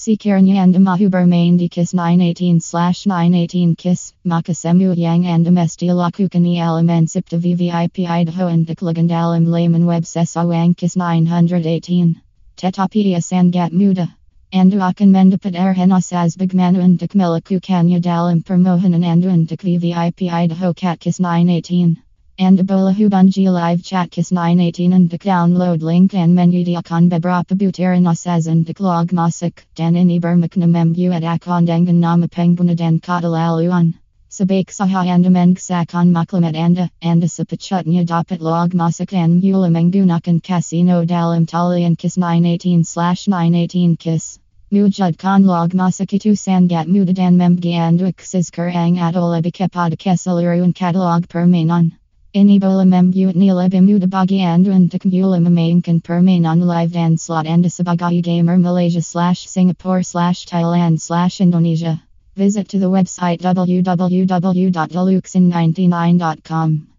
Sikaranya and Mahuber main kiss 918 slash 918 kiss Makasemu Yang and Mesti Lakukani Alaman Sipta VVIP Idaho and Diklagandalam Layman Web Sesawang kiss 918 Tetapiya Sangat Muda Andu akan mendapat arahan asas bagaimana untuk melakukannya dalam permohonan Andu untuk VVIP Idaho Cat Kiss 918 and Ebola Hubunji Live Chat Kiss 918 and download link and menyediakan beberapa butiran asas untuk log masuk dan ini bermakna membuat akondangan nama pengguna dan kata laluan. Sebaik saha anda mengsakan maklumat anda, anda sepacutnya dapat log masuk dan mula menggunakan casino dalam talian Kiss 918 slash 918 Kiss. Mujudkan log masuk itu sangat mudah dan membantu sekarang atau lebih kepada keseluruhan katalog permainan. Ini bola membuat lebih mudah bagi anda untuk mula memainkan permainan live dan slot anda sebagai gamer Malaysia slash Singapore slash Thailand slash Indonesia. Visit to the website www.dluxewin99.com.